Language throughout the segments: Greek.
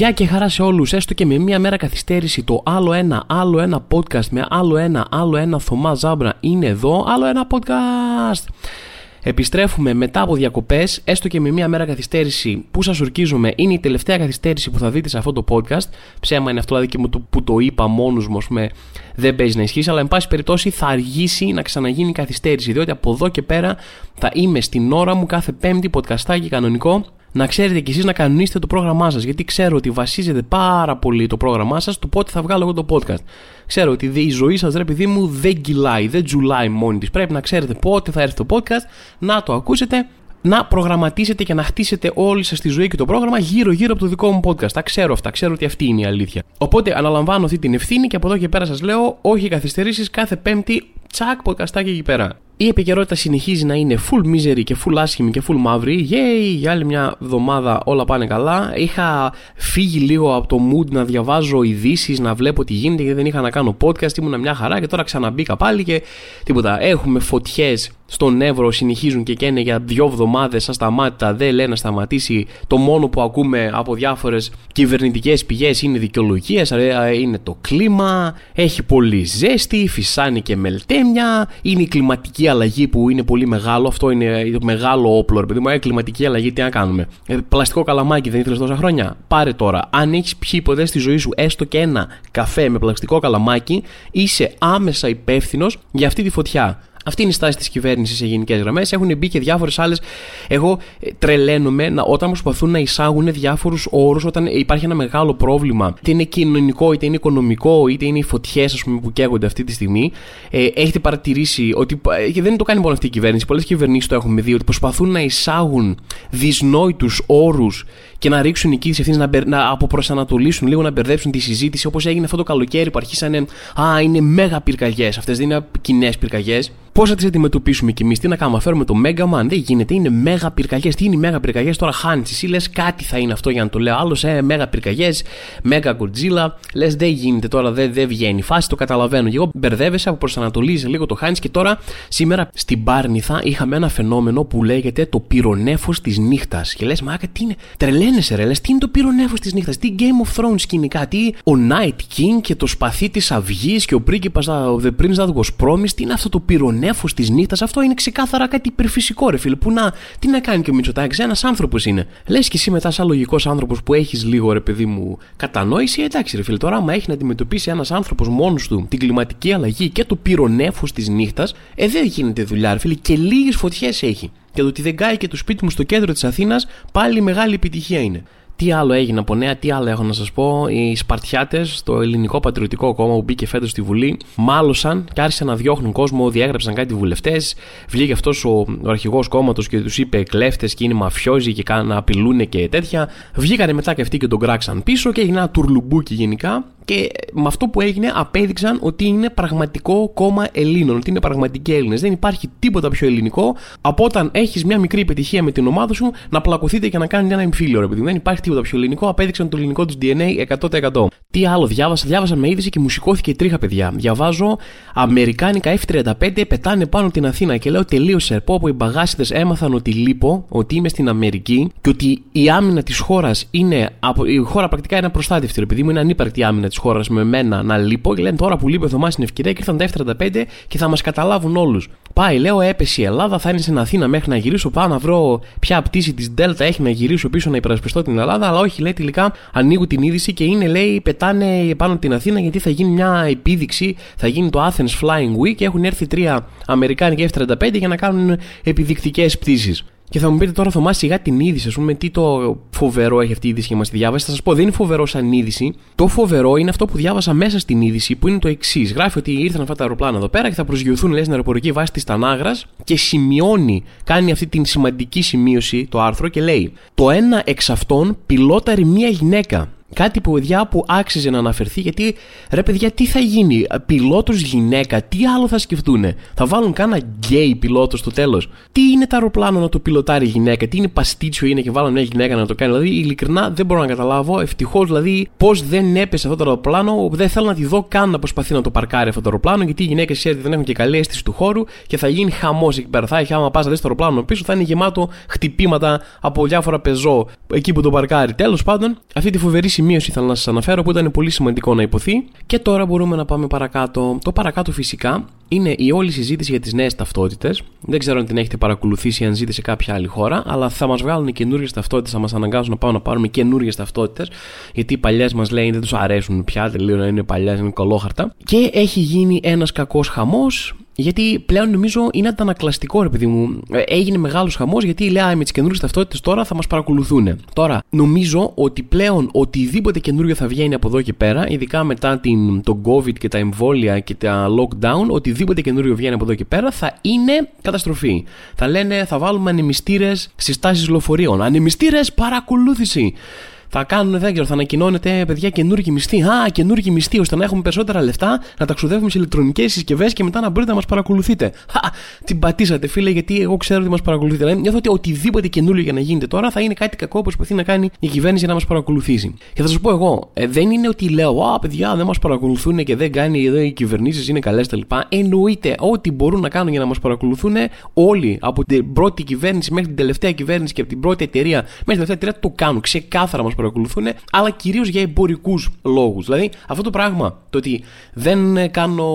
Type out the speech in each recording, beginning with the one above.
Γεια και χαρά σε όλους. Έστω και με μία μέρα καθυστέρηση, το άλλο ένα, άλλο ένα podcast με άλλο ένα, άλλο ένα Θωμά Ζάμπρα είναι εδώ. Άλλο ένα podcast. Επιστρέφουμε μετά από διακοπές, έστω και με μία μέρα καθυστέρηση που σας ορκίζομαι. Είναι η τελευταία καθυστέρηση που θα δείτε σε αυτό το podcast. Ψέμα είναι αυτό δηλαδή και μου το, που το είπα μόνος μου, πούμε, δεν παίζει να ισχύσει. Αλλά, εν πάση περιπτώσει, θα αργήσει να ξαναγίνει καθυστέρηση. Διότι από εδώ και πέρα θα είμαι στην ώρα μου κάθε Πέμπτη podcastάκι κανονικό να ξέρετε κι εσείς να κανονίσετε το πρόγραμμά σας. Γιατί ξέρω ότι βασίζεται πάρα πολύ το πρόγραμμά σας το πότε θα βγάλω εγώ το podcast. Ξέρω ότι η ζωή σας, ρε παιδί μου, δεν κυλάει, δεν τζουλάει μόνη της. Πρέπει να ξέρετε πότε θα έρθει το podcast, να το ακούσετε, να προγραμματίσετε και να χτίσετε όλη σας τη ζωή και το πρόγραμμα γύρω-γύρω από το δικό μου podcast. Τα ξέρω αυτά, ξέρω ότι αυτή είναι η αλήθεια. Οπότε αναλαμβάνω αυτή την ευθύνη και από εδώ και πέρα σας λέω: Όχι καθυστερήσεις κάθε Πέμπτη, τσακ, podcastάκι εκεί πέρα. Η επικαιρότητα συνεχίζει να είναι full misery και full άσχημη και full μαύρη. Yay, για άλλη μια εβδομάδα όλα πάνε καλά. Είχα φύγει λίγο από το mood να διαβάζω ειδήσεις, να βλέπω τι γίνεται γιατί δεν είχα να κάνω podcast. Ήμουν μια χαρά και τώρα ξαναμπήκα πάλι και τίποτα. Έχουμε φωτιές στον Εύρο, συνεχίζουν και καίνε για δύο εβδομάδες ασταμάτητα. Δεν λένε να σταματήσει. Το μόνο που ακούμε από διάφορες κυβερνητικές πηγές είναι δικαιολογίες. Είναι το κλίμα, έχει πολύ ζέστη, φυσάνει και μελτέμια, είναι η κλιματική αλλαγή που είναι πολύ μεγάλο. Αυτό είναι μεγάλο όπλο, ρε παιδί μου. Ε, κλιματική αλλαγή, τι να κάνουμε. Ε, πλαστικό καλαμάκι δεν ήθελες τόσα χρόνια. Πάρε τώρα. Αν έχεις πιει ποτέ στη ζωή σου έστω και ένα καφέ με πλαστικό καλαμάκι, είσαι άμεσα υπεύθυνος για αυτή τη φωτιά. Αυτή είναι η στάση της κυβέρνησης σε γενικές γραμμές. Έχουν μπει και διάφορες άλλες. Εγώ ε, τρελαίνομαι να, όταν προσπαθούν να εισάγουν διάφορους όρους, όταν υπάρχει ένα μεγάλο πρόβλημα, είτε είναι κοινωνικό, είτε είναι οικονομικό, είτε είναι οι φωτιές που καίγονται αυτή τη στιγμή. Ε, έχετε παρατηρήσει ότι. Ε, και δεν το κάνει μόνο αυτή η κυβέρνηση. Πολλές κυβερνήσεις το έχουμε δει ότι προσπαθούν να εισάγουν δυσνόητους όρους και να ρίξουν εκεί τις ευθύνες, να, να αποπροσανατολίσουν λίγο, να μπερδέψουν τη συζήτηση όπως έγινε αυτό το καλοκαίρι που αρχίσανε. Α, είναι μέγα πυρκαγιές. Αυτές δεν είναι κοινές πυρκαγιές. Πώς θα τις αντιμετωπίσουμε κι εμείς, τι να κάνουμε, φέρουμε το Mega Man, δεν γίνεται, είναι μέγα πυρκαγιές. Τι είναι οι μέγα πυρκαγιές, τώρα χάνεις. Εσύ λες κάτι θα είναι αυτό για να το λέω. Άλλος, ε, μέγα πυρκαγιές, μέγα Godzilla. Λες δεν γίνεται τώρα, δεν, δεν βγαίνει. Φάση το καταλαβαίνω. Και εγώ μπερδεύεσαι, από προσανατολίζει λίγο το χάνεις και τώρα σήμερα στην Πάρνηθα είχαμε ένα φαινόμενο που λέγεται το πυρονέφος της νύχτας. Και λες, μα τι είναι, τρελαίνεσαι ρε, λες, τι είναι το πυρονέφος της νύχτας, τι Game of Thrones σκηνικά, τι ο Night King και το σπαθί της αυγής και ο πρίγκιπας The Prince That Was Promised, τι είναι αυτό το πυρονέφος της νύχτας, αυτό είναι ξεκάθαρα κάτι υπερφυσικό, ρε φίλε. Που να, τι να κάνει και ο Μητσοτάκης, ένας άνθρωπος είναι. Λες και εσύ μετά, σαν λογικός άνθρωπος που έχεις λίγο, ρε παιδί μου, κατανόηση, εντάξει, ρε φίλε. Τώρα, άμα έχει να αντιμετωπίσει ένας άνθρωπος μόνος του την κλιματική αλλαγή και το πυρονέφο της νύχτας, ε, δεν γίνεται δουλειά, ρε φίλε. Και λίγες φωτιές έχει. Και το ότι δεν κάει και το σπίτι μου στο κέντρο της Αθήνας, πάλι μεγάλη επιτυχία είναι. Τι άλλο έγινε από νέα, τι άλλο έχω να σας πω. Οι Σπαρτιάτες, το ελληνικό πατριωτικό κόμμα που μπήκε φέτος στη Βουλή, μάλωσαν και άρχισαν να διώχνουν κόσμο, διέγραψαν κάτι βουλευτές. Βγήκε αυτός ο, ο αρχηγός κόμματος και τους είπε κλέφτες και είναι μαφιόζοι και να απειλούν και τέτοια. Βγήκανε μετά και αυτοί και τον κράξαν πίσω και έγινε ένα τουρλουμπούκι γενικά. Και με αυτό που έγινε απέδειξαν ότι είναι πραγματικό κόμμα Ελλήνων, ότι είναι πραγματικοί Έλληνες. Δεν υπάρχει τίποτα πιο ελληνικό από όταν έχεις μια μικρή επιτυχία με την ομάδα σου να πλακωθείτε και να κάνετε ένα εμφύλιο. Επειδή δεν υπάρχει τίποτα πιο ελληνικό, απέδειξαν το ελληνικό τους DNA 100%. Τι άλλο διάβασα, διάβασα με είδηση και μου σηκώθηκε τρίχα, παιδιά. Διαβάζω Αμερικάνικα F-35 πετάνε πάνω την Αθήνα και λέω τελείωσε. Πω από οι μπαγάσιδες έμαθαν ότι λείπω, ότι είμαι στην Αμερική και ότι η άμυνα της χώρας είναι. Η χώρα πρακτικά είναι απροστάτευτη, επειδή μου είναι ανύπαρκτη η άμυνα της χώρα με μένα να λείπω και λένε τώρα που λείπω Θωμάς στην ευκαιρία και ήρθαν τα F-35 και θα μας καταλάβουν όλους. Πάει, λέω, έπεσε η Ελλάδα, θα είναι στην Αθήνα μέχρι να γυρίσω. Πάω να βρω ποια πτήση της Delta έχει να γυρίσω πίσω να υπερασπιστώ την Ελλάδα. Αλλά όχι, λέει τελικά ανοίγω την είδηση και είναι, λέει, πετάνε πάνω την Αθήνα γιατί θα γίνει μια επίδειξη. Θα γίνει το Athens Flying Week και έχουν έρθει τρία Αμερικάνικα F-35 για να κάνουν επιδεικτικές πτήσεις. Και θα μου πείτε τώρα, Θωμάς, σιγά την είδηση, ας πούμε, τι το φοβερό έχει αυτή η είδηση και μας τη διάβασε. Θα σας πω, δεν είναι φοβερό σαν είδηση. Το φοβερό είναι αυτό που διάβασα μέσα στην είδηση, που είναι το εξής. Γράφει ότι ήρθαν αυτά τα αεροπλάνα εδώ πέρα και θα προσγειωθούν, λέει, στην αεροπορική βάση της Τανάγρας και σημειώνει, κάνει αυτή την σημαντική σημείωση το άρθρο και λέει: Το ένα εξ αυτών πιλόταρει μία γυναίκα. Κάτι που παιδιά που άξιζε να αναφερθεί γιατί ρε παιδιά τι θα γίνει, πιλότος γυναίκα, τι άλλο θα σκεφτούν. Θα βάλουν κάνα γκέι πιλότο στο τέλος. Τι είναι το αεροπλάνο να το πιλωτάρει γυναίκα, τι είναι παστίτσιο είναι και βάλουν μια γυναίκα να το κάνει; Δηλαδή ειλικρινά δεν μπορώ να καταλάβω. Ευτυχώς δηλαδή πώς δεν έπεσε αυτό το αεροπλάνο, δεν θέλω να τη δω καν να προσπαθεί να το παρκάρει αυτό το αεροπλάνο γιατί οι γυναίκες ξέρετε δεν έχουν και καλή αίσθηση του χώρου και θα γίνει χαμός εκεί πέρα. Θα έχει άμα πας να δεις το αεροπλάνο πίσω θα είναι γεμάτο χτυπήματα από διάφορα πεζό εκεί που το παρκάρει. Τέλος πάντων αυτή τη φοβερή σημείωση ήθελα να σας αναφέρω που ήταν πολύ σημαντικό να υποθεί. Και τώρα μπορούμε να πάμε παρακάτω. Το παρακάτω φυσικά είναι η όλη συζήτηση για τις νέες ταυτότητες. Δεν ξέρω αν την έχετε παρακολουθήσει, αν ζείτε σε κάποια άλλη χώρα, αλλά θα μας βγάλουν καινούριες ταυτότητες, θα μας αναγκάζουν να πάμε να πάρουμε καινούριες ταυτότητες, γιατί οι παλιές μας λέει δεν τους αρέσουν πια, τελείω είναι παλιέ, είναι κολόχαρτα. Και έχει γίνει ένας κακός χαμός γιατί πλέον νομίζω είναι αντανακλαστικό, ρε παιδί μου. Ε, έγινε μεγάλος χαμός γιατί λέει με τις καινούριες ταυτότητες τώρα θα μας παρακολουθούν. Τώρα, νομίζω ότι πλέον οτιδήποτε καινούριο θα βγαίνει από εδώ και πέρα, ειδικά μετά την, τον COVID και τα εμβόλια και τα lockdown, οτιδήποτε καινούριο βγαίνει από εδώ και πέρα θα είναι καταστροφή. Θα λένε, θα βάλουμε ανεμιστήρες στι τάσει λεωφορείων. Ανεμιστήρες παρακολούθηση θα κάνουν, δεν ξέρω, θα ανακοινώνεται παιδιά καινούργιοι μισθοί. Α, καινούργιοι μισθοί, ώστε να έχουμε περισσότερα λεφτά, να τα ξοδεύουμε σε ηλεκτρονικές συσκευές και μετά να μπορείτε να μας παρακολουθείτε. Χα, την πατήσατε, φίλε, γιατί εγώ ξέρω ότι μας παρακολουθείτε. Δηλαδή, νιώθω ότι οτιδήποτε καινούριο για να γίνεται τώρα θα είναι κάτι κακό που προσπαθεί να κάνει η κυβέρνηση για να μας παρακολουθήσει. Και θα σας πω εγώ, ε, δεν είναι ότι λέω, Α, παιδιά, δεν μας παρακολουθούν και δεν κάνει εδώ οι κυβερνήσεις είναι καλές λοιπά. Εννοείται ό,τι μπορούν να κάνουν για να μας παρακολουθούν όλοι από την πρώτη κυβέρνηση μέχρι την τελευταία κυβέρνηση και από την πρώτη εταιρεία μέχρι την τελευταία εταιρεία το κάνουν. Ξεκάθαρα μας παρακολουθούν, αλλά κυρίως για εμπορικούς λόγους. Δηλαδή, αυτό το πράγμα, το ότι δεν κάνω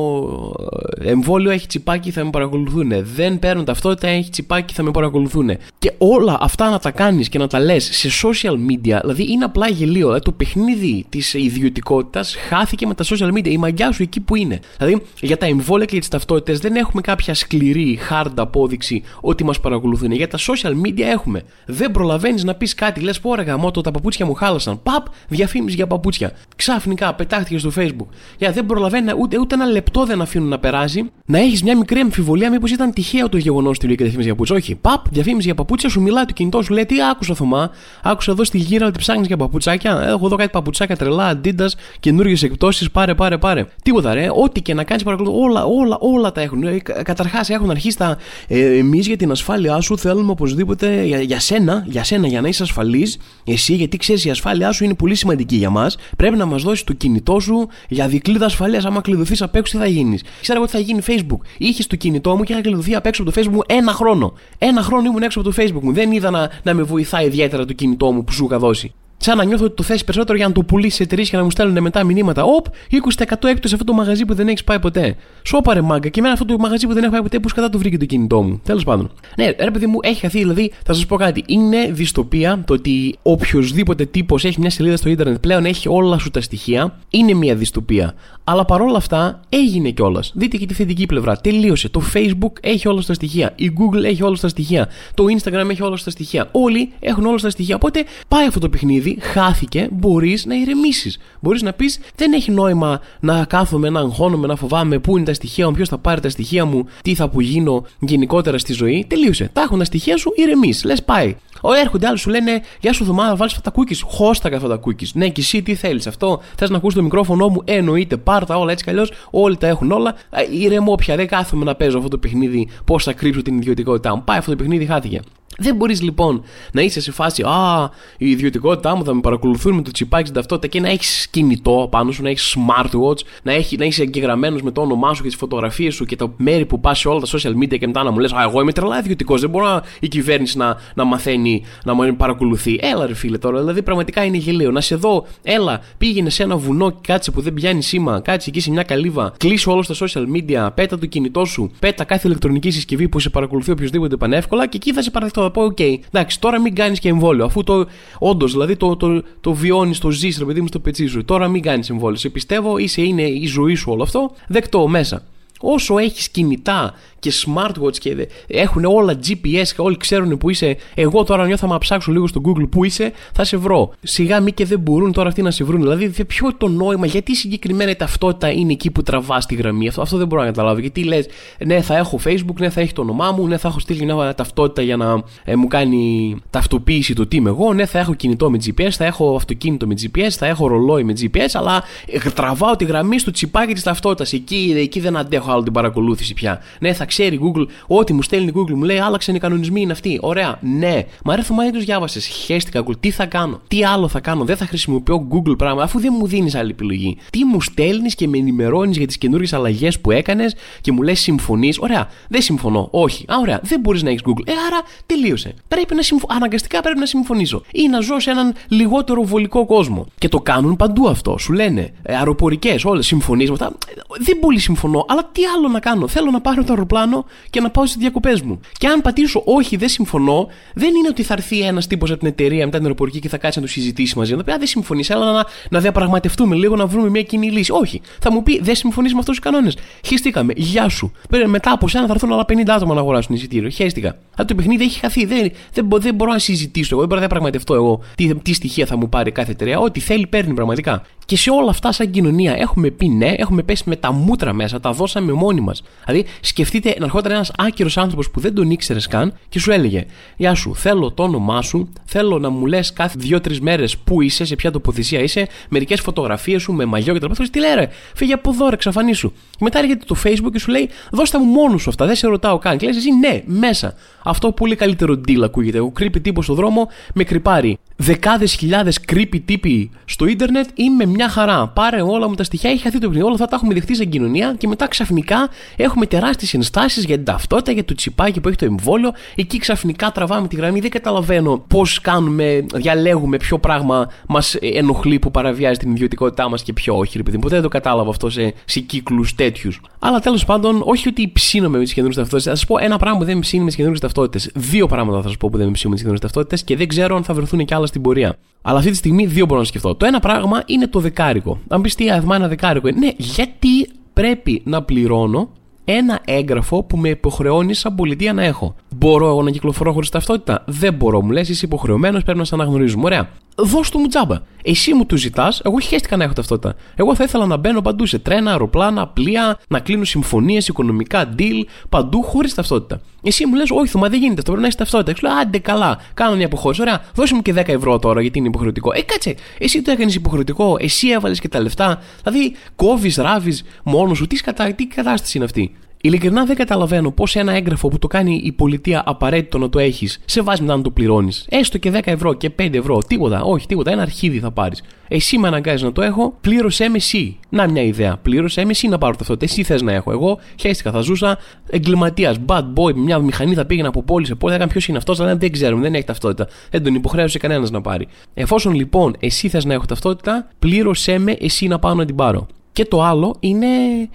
ε, εμβόλιο, έχει τσιπάκι, θα με παρακολουθούν. Δεν παίρνω ταυτότητα, έχει τσιπάκι, θα με παρακολουθούν. Και όλα αυτά να τα κάνεις και να τα λες σε social media, δηλαδή είναι απλά γελίο. Δηλαδή, το παιχνίδι της ιδιωτικότητας χάθηκε με τα social media. Η μαγιά σου εκεί που είναι. Δηλαδή, για τα εμβόλια και τις ταυτότητες δεν έχουμε κάποια σκληρή, hard απόδειξη ότι μας παρακολουθούν. Για τα social media έχουμε. Δεν προλαβαίνεις να πεις κάτι, λες πω ρε τα παπούτσια μου χάλασαν. Παπ, διαφήμιση για παπούτσια. Ξάφνικα πετάχτηκες στο Facebook. Για δεν προλαβαίνει ούτε, ούτε ένα λεπτό δεν αφήνουν να περάσει. Να έχεις μια μικρή αμφιβολία μήπως ήταν τυχαίο το γεγονός ότι λέει και διαφήμιση για παπούτσια. Όχι. Παπ, διαφήμιση για παπούτσια, σου μιλάει το κινητό σου λέει τι άκουσα Θωμά. Άκουσα εδώ στη γύρα ότι ψάχνεις για παπούτσια. Έχω εδώ κάτι παπούτσια τρελά, αντίντα, καινούργιες εκπτώσεις. Πάρε, πάρε, πάρε. Τίποτα ρε. Ό,τι και να κάνεις παρακολουθώ. Όλα, όλα, όλα τα έχουν. Ε, Καταρχάς έχουν αρχίσει τα. Ε, Εμείς για την ασφάλειά σου θέλουμε οπωσδήποτε για, για σένα, για σένα για να είσαι ασφαλής. Εσύ γιατί ξέρεις η ασφάλειά σου είναι πολύ σημαντική για μας. Πρέπει να μας δώσεις το κινητό σου για δικλείδα ασφαλείας. Άμα κλειδωθείς απ' έξω, τι θα γίνεις; Ξέρω εγώ τι θα γίνει Facebook. Είχες το κινητό μου και είχα κλειδωθεί απ' έξω από το Facebook ένα χρόνο. Ένα χρόνο ήμουν έξω από το Facebook μου. Δεν είδα να, να με βοηθάει ιδιαίτερα το κινητό μου που σου είχα δώσει. Σαν να νιώθω ότι το θες περισσότερο για να το πουλήσεις σε εταιρείες και να μου στέλνουν μετά μηνύματα. Οπ, 20% έκπτωση σε αυτό το μαγαζί που δεν έχεις πάει ποτέ. Σώπαρε μάγκα και εμένα αυτό το μαγαζί που δεν έχω πάει ποτέ, πώς κατά το βρήκε το κινητό μου. Τέλος πάντων. Ναι, ρε παιδί μου, έχει χαθεί. Δηλαδή, θα σας πω κάτι. Είναι δυστοπία το ότι οποιοδήποτε τύπος έχει μια σελίδα στο Ιντερνετ πλέον έχει όλα σου τα στοιχεία. Είναι μια δυστοπία. Αλλά παρόλα αυτά έγινε κιόλας. Δείτε και τη θετική πλευρά. Τελείωσε. Το Facebook έχει όλα τα στοιχεία. Η Google έχει όλα τα στοιχεία. Το Instagram έχει όλα τα στοιχεία. Όλοι έχουν όλα τα στοιχεία. Οπότε πάει αυτό το παιχνίδι, χάθηκε, μπορείς να ηρεμήσεις. Μπορείς να πεις: Δεν έχει νόημα να κάθομαι, να αγχώνομαι, να φοβάμαι πού είναι τα στοιχεία μου, ποιος θα πάρει τα στοιχεία μου, τι θα που γίνω γενικότερα στη ζωή. Τελείωσε. Τα έχουν τα στοιχεία σου, ηρεμείς. Λες πάει. Ο έρχονται άλλοι σου λένε Γεια σου, εβδομάδα, βάλεις αυτά τα cookies. Χώστα αυτά τα cookies. Ναι, και εσύ τι θέλεις. Αυτό; Θες να ακούσει το μικρόφωνο μου, εννοείται. Πάρτα όλα έτσι κι αλλιώς. Όλοι τα έχουν όλα. Ηρεμό πια. Δεν κάθομαι να παίζω αυτό το παιχνίδι. Πώς θα κρύψω την ιδιωτικότητά μου. Πάει αυτό το παιχνίδι, χάθηκε. Δεν μπορείς λοιπόν να είσαι σε φάση Α, η ιδιωτικότητά μου θα με παρακολουθούν με το τσιπάκι στην ταυτότητα και να έχεις κινητό πάνω σου, να έχεις smartwatch, να, έχει, να είσαι εγγεγραμμένος με το όνομά σου και τις φωτογραφίες σου και τα μέρη που πας σε όλα τα social media και μετά να μου λες Α, εγώ είμαι τρελά ιδιωτικός. Δεν μπορώ η κυβέρνηση να, να μαθαίνει, να με παρακολουθεί. Έλα, ρε φίλε τώρα, δηλαδή πραγματικά είναι γελίο. Να σε δω, έλα, πήγαινε σε ένα βουνό και κάτσε που δεν πιάνει σήμα, κάτσε εκεί σε μια καλύβα, κλείσε όλα στα social media, πέτα το κινητό σου, πέτα κάθε ηλεκτρονική συσκευή που σε παρακολουθεί οποιοσδήποτε πανεύκολα και εκεί θα σε παραδεχτώ θα πω: OK, okay, εντάξει, τώρα μην κάνεις και εμβόλιο. Αφού το όντως, δηλαδή το, το, το, το βιώνεις, το ζεις, ρε παιδί μου, στο πετσί σου. Τώρα μην κάνεις εμβόλιο. Σε πιστεύω, είσαι, είναι η ζωή σου όλο αυτό. Δεκτό μέσα. Όσο έχεις κινητά και smartwatch και έχουν όλα GPS και όλοι ξέρουν που είσαι. Εγώ τώρα νιώθω να ψάξω λίγο στο Google που είσαι, θα σε βρω. Σιγά μη και δεν μπορούν τώρα αυτοί να σε βρουν. Δηλαδή, ποιο το νόημα, γιατί συγκεκριμένα η ταυτότητα είναι εκεί που τραβάς τη γραμμή. Αυτό, αυτό δεν μπορώ να καταλάβω. Γιατί λες, ναι, θα έχω Facebook, ναι, θα έχει το όνομά μου, ναι, θα έχω στείλει μια ταυτότητα για να ε, μου κάνει ταυτοποίηση το τι είμαι εγώ, ναι, θα έχω κινητό με GPS, θα έχω αυτοκίνητο με GPS, θα έχω ρολόι με GPS, αλλά ε, τραβάω τη γραμμή στο τσιπάκι της ταυτότητας. Εκεί, εκεί δεν αντέχω βάλω την παρακολούθηση πια. Ναι, θα ξέρει η Google, ό,τι μου στέλνει η Google μου λέει, άλλαξαν οι κανονισμοί, είναι αυτοί. Ωραία, ναι. Μα ρε Θωμά, τους διάβασες. Χαίστηκα Google, τι θα κάνω, τι άλλο θα κάνω, δεν θα χρησιμοποιώ Google πράγμα, αφού δεν μου δίνεις άλλη επιλογή. Τι μου στέλνεις και με ενημερώνεις για τις καινούριε αλλαγές που έκανες και μου λες συμφωνείς. Ωραία, δεν συμφωνώ. Όχι. Α, ωραία, δεν μπορείς να έχεις Google. Ε, άρα τελείωσε. Πρέπει να συμφω... Αναγκαστικά πρέπει να συμφωνήσω. Ή να ζω σε έναν λιγότερο βολικό κόσμο. Και το κάνουν παντού αυτό. Σου λένε ε, αεροπορικές, όλες συμφωνείς με αυτά. Δεν πολύ συμφωνώ, αλλά τι άλλο να κάνω; Θέλω να πάρω το αεροπλάνο και να πάω στις διακοπές μου. Και αν πατήσω όχι, δεν συμφωνώ, δεν είναι ότι θα έρθει ένας τύπος από την εταιρεία μετά την αεροπορική και θα κάτσει να το συζητήσει μαζί. Να πει, Α, δεν συμφωνείς, έλα να, να διαπραγματευτούμε λίγο, να βρούμε μια κοινή λύση. Όχι. Θα μου πει, δεν συμφωνείς με αυτούς τους κανόνες. Χαιστήκαμε. Γεια σου. Μετά από σένα θα έρθουν άλλα 50 άτομα να αγοράσουν εισιτήριο. Χαίστηκα. Αν το παιχνίδι έχει χαθεί. Δεν, δεν, δεν μπορώ να συζητήσω εγώ, δεν μπορώ να διαπραγματευτώ εγώ τι, τι στοιχεία θα μου πάρει κάθε εταιρεία. Ό,τι θέλει παίρνει πραγματικά. Και σε όλα αυτά, σαν κοινωνία, έχουμε πει ναι, έχουμε πέσει με τα μούτρα μέσα, τα δώσαμε μόνοι μας. Δηλαδή, σκεφτείτε να ερχόταν ένας άκυρος άνθρωπος που δεν τον ήξερε καν και σου έλεγε: Γεια σου, θέλω το όνομά σου, θέλω να μου λες κάθε δύο-τρεις μέρες που είσαι, σε ποια τοποθεσία είσαι, μερικές φωτογραφίες σου με μαγιό κτλ. Τι λέει, ρε, φύγε από εδώ, ρε, εξαφανίσου. Και μετά έρχεται το Facebook και σου λέει: Δώστα μου μόνος σου αυτά, δεν σε ρωτάω καν. Και λες εσύ, ναι, μέσα. Αυτό πολύ καλύτερο deal ακούγεται. Ο creepy τύπος στο δρόμο με κρυπάρει. Δεκάδες χιλιάδες creepy τύποι στο ίντερνετ είμαι μια χαρά. Πάρε όλα μου τα στοιχεία, έχει χαθεί το παιχνίδι. Όλα αυτά τα έχουμε δεχτεί σαν κοινωνία και μετά ξαφνικά έχουμε τεράστιες ενστάσεις για την ταυτότητα, για το τσιπάκι που έχει το εμβόλιο. Εκεί ξαφνικά τραβάμε τη γραμμή. Δεν καταλαβαίνω πώς κάνουμε, διαλέγουμε ποιο πράγμα μας ενοχλεί που παραβιάζει την ιδιωτικότητά μας και ποιο όχι. Επειδή ποτέ δεν το κατάλαβα αυτό σε, σε κύκλους τέτοιους. Αλλά τέλος πάντων, όχι ότι ψήνομαι με τις καινούριε ταυτότητες. Θα σας πω ένα πράγμα που δεν με ψήνει με τις καινούριε ταυτότητες. Δύο πράγματα θα σας πω που δεν με ψήνουν με τις καινούριε ταυτότητες και δεν ξέρω αν θα βρεθούν κι άλλα στην πορεία. Αλλά αυτή τη στιγμή δύο μπορώ να σκεφτώ. Το ένα πράγμα είναι το δεκάρικο. Αν πεις τι αριθμά ένα δεκάρικο. Ναι, γιατί πρέπει να πληρώνω ένα έγγραφο που με υποχρεώνει σαν πολιτεία να έχω. Μπορώ εγώ να κυκλοφορώ χωρίς ταυτότητα; Δεν μπορώ, μου λες, είσαι υποχρεωμένος, πρέπει να σε αναγνωρίζουμε. Ωραία. Δώσ' του μου τζάμπα. Εσύ μου του ζητάς, εγώ χαίστηκα να έχω ταυτότητα. Εγώ θα ήθελα να μπαίνω παντού σε τρένα, αεροπλάνα, πλοία, να κλείνω συμφωνίες, οικονομικά deal, παντού χωρίς ταυτότητα. Εσύ μου λες, Όχι, μα δεν γίνεται αυτό, πρέπει να έχεις ταυτότητα. Σου λέω, Άντε καλά, κάνω μια αποχώρηση. Ωραία, δώσε μου και 10 ευρώ τώρα γιατί είναι υποχρεωτικό. Ε, κάτσε, εσύ το έκανες υποχρεωτικό, εσύ έβαλες και τα λεφτά. Δηλαδή, κόβεις, ράβεις μόνος σου. Τι, κατα... τι κατάσταση είναι αυτή; Ειλικρινά δεν καταλαβαίνω πώς ένα έγγραφο που το κάνει η πολιτεία απαραίτητο να το έχεις, σε βάζει μετά να το πληρώνεις. Έστω και 10 ευρώ και 5 ευρώ, τίποτα, όχι, τίποτα, ένα αρχίδι θα πάρεις. Εσύ με αναγκάζεις να το έχω, πλήρωσέ με εσύ. Να μια ιδέα. Πλήρωσέ με εσύ να πάρω ταυτότητα. Εσύ θες να έχω. Εγώ χαίστηκα, θα ζούσα εγκληματίας, bad boy, με μια μηχανή θα πήγαινα από πόλη σε πόλη, θα έκανε ποιος είναι αυτός, αλλά δεν ξέρουμε, δεν έχει ταυτότητα. Δεν τον υποχρέωσε κανένας να πάρει. Εφόσον λοιπόν εσύ θες να έχω ταυτότητα, πλήρωσέ με εσύ να πάω να την πάρω. Και το άλλο είναι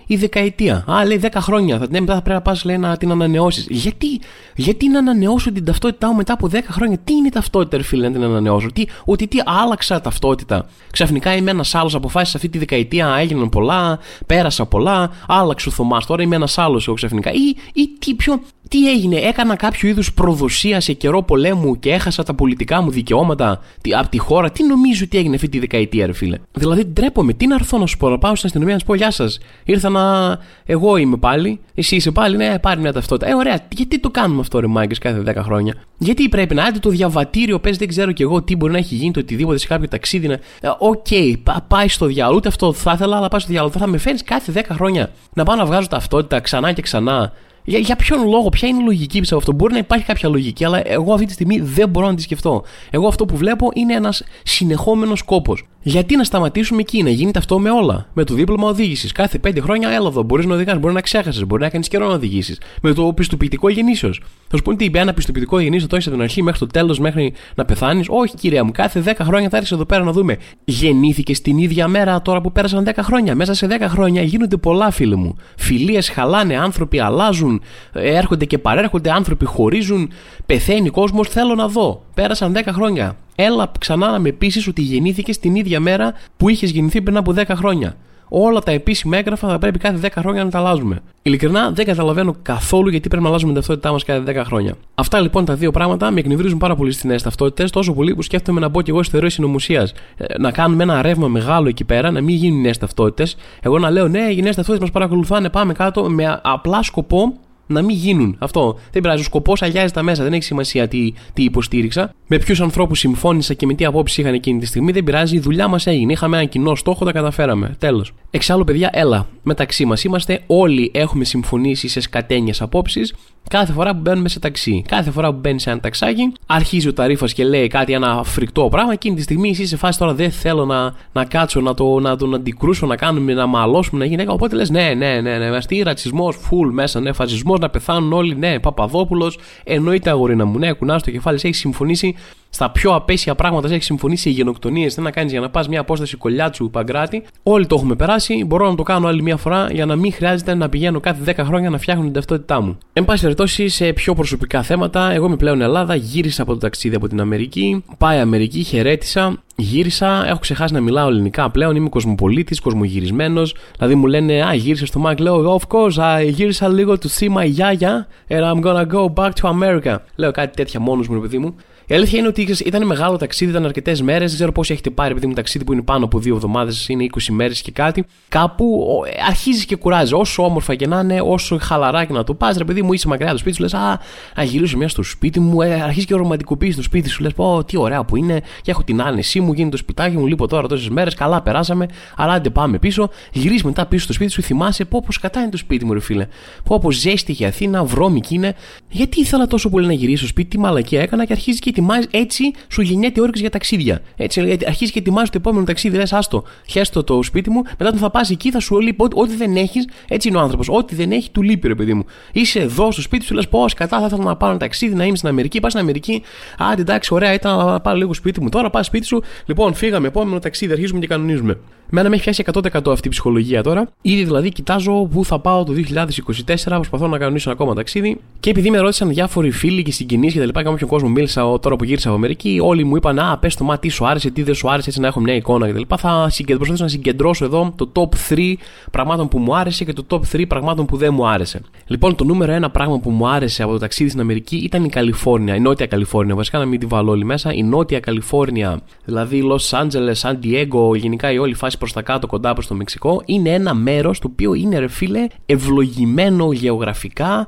η δεκαετία. Α, λέει 10 χρόνια. Θα, ναι, μετά θα πρέπει να πας να την ανανεώσεις. Γιατί, γιατί να ανανεώσω την ταυτότητά μου μετά από 10 χρόνια; Τι είναι η ταυτότητα, ρε φίλε, να την ανανεώσω; Τι, ότι τι άλλαξα ταυτότητα. Ξαφνικά είμαι ένας άλλος, αποφάσισα αυτή τη δεκαετία, έγιναν πολλά, πέρασα πολλά, άλλαξε ο Θωμάς. Τώρα είμαι ένας άλλος εγώ ξαφνικά. Ή, ή τι, πιο, τι έγινε, έκανα κάποιο είδους προδοσία σε καιρό πολέμου και έχασα τα πολιτικά μου δικαιώματα από τη χώρα. Τι νομίζεις ότι έγινε αυτή τη δεκαετία, ρε φίλε; Δηλαδή, ντρέπομαι. Τι να έρθω να σου πω, να πάω στην αστυνομία να σου πω Γεια σας. Ήρθα να. Εγώ είμαι πάλι. Εσύ είσαι πάλι. Ναι, πάρε μια ταυτότητα. Ε, ωραία. Γιατί το κάνουμε αυτό, ρε Μάγκες, κάθε 10 χρόνια; Γιατί πρέπει να άντε το διαβατήριο, πες δεν ξέρω κι εγώ τι μπορεί να έχει γίνει το οτιδήποτε σε κάποιο ταξίδι. Ε, OK, okay, πάει στο διάολο. Ούτε αυτό θα ήθελα, αλλά πάει στο διάολο. Θα με φέρεις κάθε 10 χρόνια να πάω να βγάζω ταυτότητα ξανά και ξανά για, για ποιον λόγο, ποια είναι η λογική πίσω από αυτό; Μπορεί να υπάρχει κάποια λογική, αλλά εγώ αυτή τη στιγμή δεν μπορώ να τη σκεφτώ. Εγώ αυτό που βλέπω είναι ένας συνεχόμενος κόπος. Γιατί να σταματήσουμε εκεί, να γίνεται αυτό με όλα. Με το δίπλωμα οδήγησης. Κάθε πέντε χρόνια έλα εδώ. Μπορείς να οδηγάς, μπορεί να ξέχασες, μπορεί να κάνεις καιρό να οδηγήσεις. Με το πιστοποιητικό γεννήσεως. Θα σου πούνε τι είπε, ένα πιστοποιητικό γεννήσεως το έχεις από την αρχή μέχρι το τέλος, μέχρι να πεθάνεις. Όχι, κυρία μου, κάθε 10 χρόνια θα έρθεις εδώ πέρα να δούμε. Γεννήθηκε την ίδια μέρα τώρα που πέρασαν 10 χρόνια. Μέσα σε 10 χρόνια γίνονται πολλά, φίλοι μου. Φιλίες χαλάνε, άνθρωποι αλλάζουν, έρχονται και παρέρχονται, άνθρωποι χωρίζουν, πεθαίνει κόσμος. Θέλω να δω. Πέρασαν 10 χρόνια. Έλα ξανά να με πείσει ότι γεννήθηκε την ίδια μέρα που είχες γεννηθεί πριν από 10 χρόνια. Όλα τα επίσημα έγγραφα θα πρέπει κάθε 10 χρόνια να τα αλλάζουμε. Ειλικρινά δεν καταλαβαίνω καθόλου γιατί πρέπει να αλλάζουμε την ταυτότητά μας κάθε 10 χρόνια. Αυτά λοιπόν τα δύο πράγματα με εκνευρίζουν πάρα πολύ στις νέες ταυτότητες, τόσο πολύ που σκέφτομαι να μπω κι εγώ στη θεωρία συνωμοσίας. Ε, να κάνουμε ένα ρεύμα μεγάλο εκεί πέρα, να μην γίνουν νέες ταυτότητες. Εγώ να λέω ναι, οι νέες ταυτότητες μας παρακολουθάνε, πάμε κάτω με απλά σκοπό να μην γίνουν. Αυτό δεν πειράζει. Ο σκοπός αγιάζει τα μέσα. Δεν έχει σημασία τι, τι υποστήριξα. Με ποιους ανθρώπους συμφώνησα και με τι απόψεις είχαν εκείνη τη στιγμή. Δεν πειράζει. Η δουλειά μας έγινε. Είχαμε ένα κοινό στόχο, τα καταφέραμε. Τέλος. Εξάλλου, παιδιά, έλα. Μεταξύ μας είμαστε. Όλοι έχουμε συμφωνήσει σε σκατένιες απόψεις κάθε φορά που μπαίνουμε σε ταξί. Κάθε φορά που μπαίνεις σε ένα ταξάκι, αρχίζει ο ταρήφα και λέει κάτι, ένα φρικτό πράγμα. Εκείνη τη στιγμή εσύ σε φάση τώρα δεν θέλω να, να κάτσω, να, το, να τον αντικρούσω, να κάνουμε, να μαλώσουμε, να γυναίκα. Οπότε λες, ναι, ναι, ναι, ναι, τι ρατσισμός, φουλ μέσα, ναι, φασισμός, να πεθάνουν όλοι, ναι, Παπαδόπουλος. Εννοείται αγορίνα μου, ναι, κουνά το κεφάλι, έχει συμφωνήσει στα πιο απέσια πράγματα, έχει συμφωνήσει σε γενοκτονίες. Τι να κάνεις για να πας μια απόσταση κολλιάτσου παγκράτη. Όλοι το έχουμε περάσει. Μπορώ να το κάνω άλλη μια φορά για να μην χρειάζεται να πηγαίνω κάθε 10 χρόνια να φτιάχνω την ταυτότητά μου. Εν πάση περιπτώσει, σε πιο προσωπικά θέματα, εγώ είμαι πλέον Ελλάδα, γύρισα από το ταξίδι από την Αμερική. Πάει Αμερική, χαιρέτησα. Γύρισα, έχω ξεχάσει να μιλάω ελληνικά πλέον. Είμαι κοσμοπολίτης, κοσμογυρισμένος. Δηλαδή μου λένε Α, γύρισε στο Mac. Λέω Of course, I γύρισα λίγο to see my γιάγια and I'm gonna go back to America. Λέω κάτι τέτοια μόνος μου, παιδί μου. Η αλήθεια είναι ότι ήταν μεγάλο ταξίδι, ήταν αρκετές μέρες. Δεν ξέρω πώ έχετε πάρει, επειδή μου ταξίδι που είναι πάνω από δύο εβδομάδες, είναι 20 μέρες και κάτι. Κάπου αρχίζεις και κουράζεις. Όσο όμορφα και να είναι, όσο χαλαρά και να το πας, ρε παιδί μου, είσαι μακριά από το σπίτι σου, λες Α, να γυρίσω μια στο σπίτι μου. Ε, αρχίζει και ρομαντικοποιείς το σπίτι σου. Λες Πω, τι ωραία που είναι, και έχω την άνεσή μου, γίνει το σπιτάκι μου, λείπω τώρα τόσες μέρες. Καλά περάσαμε, αλλά άντε πάμε πίσω. Γυρίζει μετά πίσω στο σπίτι σου, θυμάσαι πω, πως κατά είναι το σπίτι μου, ρε φίλε. Πω, πως ζέστη και Αθήνα, βρώμικη είναι. Γιατί ήθελα τόσο πολύ να γυρίσω στο σπίτι, τι μαλακία έκανα και αρχίζει και ετοιμάζει, έτσι σου γεννιέται όρεξη για ταξίδια. Έτσι, αρχίζει και ετοιμάζει το επόμενο ταξίδι, λες, άστο, χέστο το σπίτι μου, μετά θα πας εκεί, θα σου λείπει ό,τι δεν έχεις, έτσι είναι ο άνθρωπος. Ό,τι δεν έχει, του λείπει, ρε παιδί μου. Είσαι εδώ στο σπίτι σου, λες, πώς κατά θα ήθελα να πάω ένα ταξίδι, να είμαι στην Αμερική, πας στην Αμερική. Άντε, εντάξει, ωραία, ήταν να πάω λίγο σπίτι μου. Τώρα πας σπίτι σου, λοιπόν, φύγαμε, επόμενο ταξίδι, αρχίζουμε και κανονίζουμε. Μένα με έχει πιάσει 100% αυτή η ψυχολογία τώρα. Ήδη δηλαδή κοιτάζω πού θα πάω το 2024, προσπαθώ να κανονίσω ένα ακόμα ταξίδι. Και επειδή με ρώτησαν διάφοροι φίλοι και συγκινήσει και τα λοιπά, και όποιον κόσμο μίλησα τώρα που γύρισα από Αμερική, όλοι μου είπαν Α, πες το μα, τι σου άρεσε, τι δεν σου άρεσε, έτσι να έχω μια εικόνα κτλ. Θα προσπαθήσω να συγκεντρώσω εδώ το top 3 πραγμάτων που μου άρεσε και το top 3 πραγμάτων που δεν μου άρεσε. Λοιπόν, το νούμερο ένα πράγμα που μου άρεσε από το ταξίδι στην Αμερική ήταν η Καλιφόρνια, η Νότια Καλιφόρνια. Βασικά να μην τη βάλω όλη μέσα. Η Νότια Καλιφόρνια, δηλαδή Los Angeles, San Diego, γενικά η όλη φάση προς τα κάτω κοντά προς το Μεξικό, είναι ένα μέρος το οποίο είναι ρε φίλε ευλογημένο γεωγραφικά.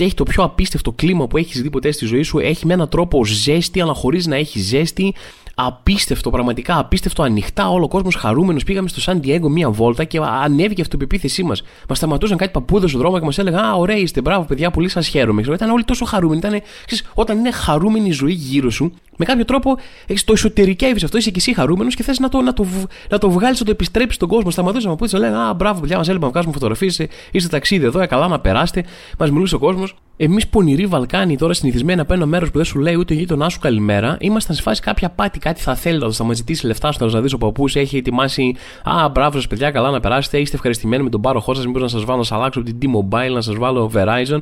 Έχει το πιο απίστευτο κλίμα που έχεις δει ποτέ στη ζωή σου. Έχει με έναν τρόπο ζέστη, αλλά χωρίς να έχει ζέστη. Απίστευτο, πραγματικά απίστευτο, ανοιχτά, όλο ο κόσμος χαρούμενος. Πήγαμε στο Σαν Diego μία βόλτα και ανέβηκε η αυτοπεποίθηση μας. Μας σταματούσαν κάτι παππούδες στο δρόμο και μας έλεγαν Α, ωραία είστε, μπράβο παιδιά, πολύ σας χαίρομαι. Ήταν όλοι τόσο χαρούμενοι. Ήταν, ξέρεις, όταν είναι χαρούμενη η ζωή γύρω σου, με κάποιο τρόπο έχεις, το εσωτερικεύεις αυτό, είσαι και εσύ χαρούμενος και θες να το, να το, να το βγάλεις, να το επιστρέψεις στον κόσμο. Σταματούσαμε από πίσω, λέγανε Α, μπράβο, παιδιά, μας έλειπαν να βγάζουμε φωτογραφίες, είστε ταξίδι εδώ, ε, καλά να περάσετε. Μας μιλούσε ο κόσμος. Εμείς πονηροί Βαλκάνοι τώρα συνηθισμένοι από ένα μέρος που δεν σου λέει ούτε ο γείτονάς σου καλημέρα, ήμασταν σε φάση κάποια πάτη, κάτι θα θέλει, θα μα ζητήσει λεφτά στο να δεις ο παππούς, έχει ετοιμάσει. Α, μπράβο σας παιδιά, καλά να περάσετε, είστε ευχαριστημένοι με τον πάροχό σας, μήπως να σας βάλω να σας αλλάξω την T-Mobile, να σας βάλω Verizon.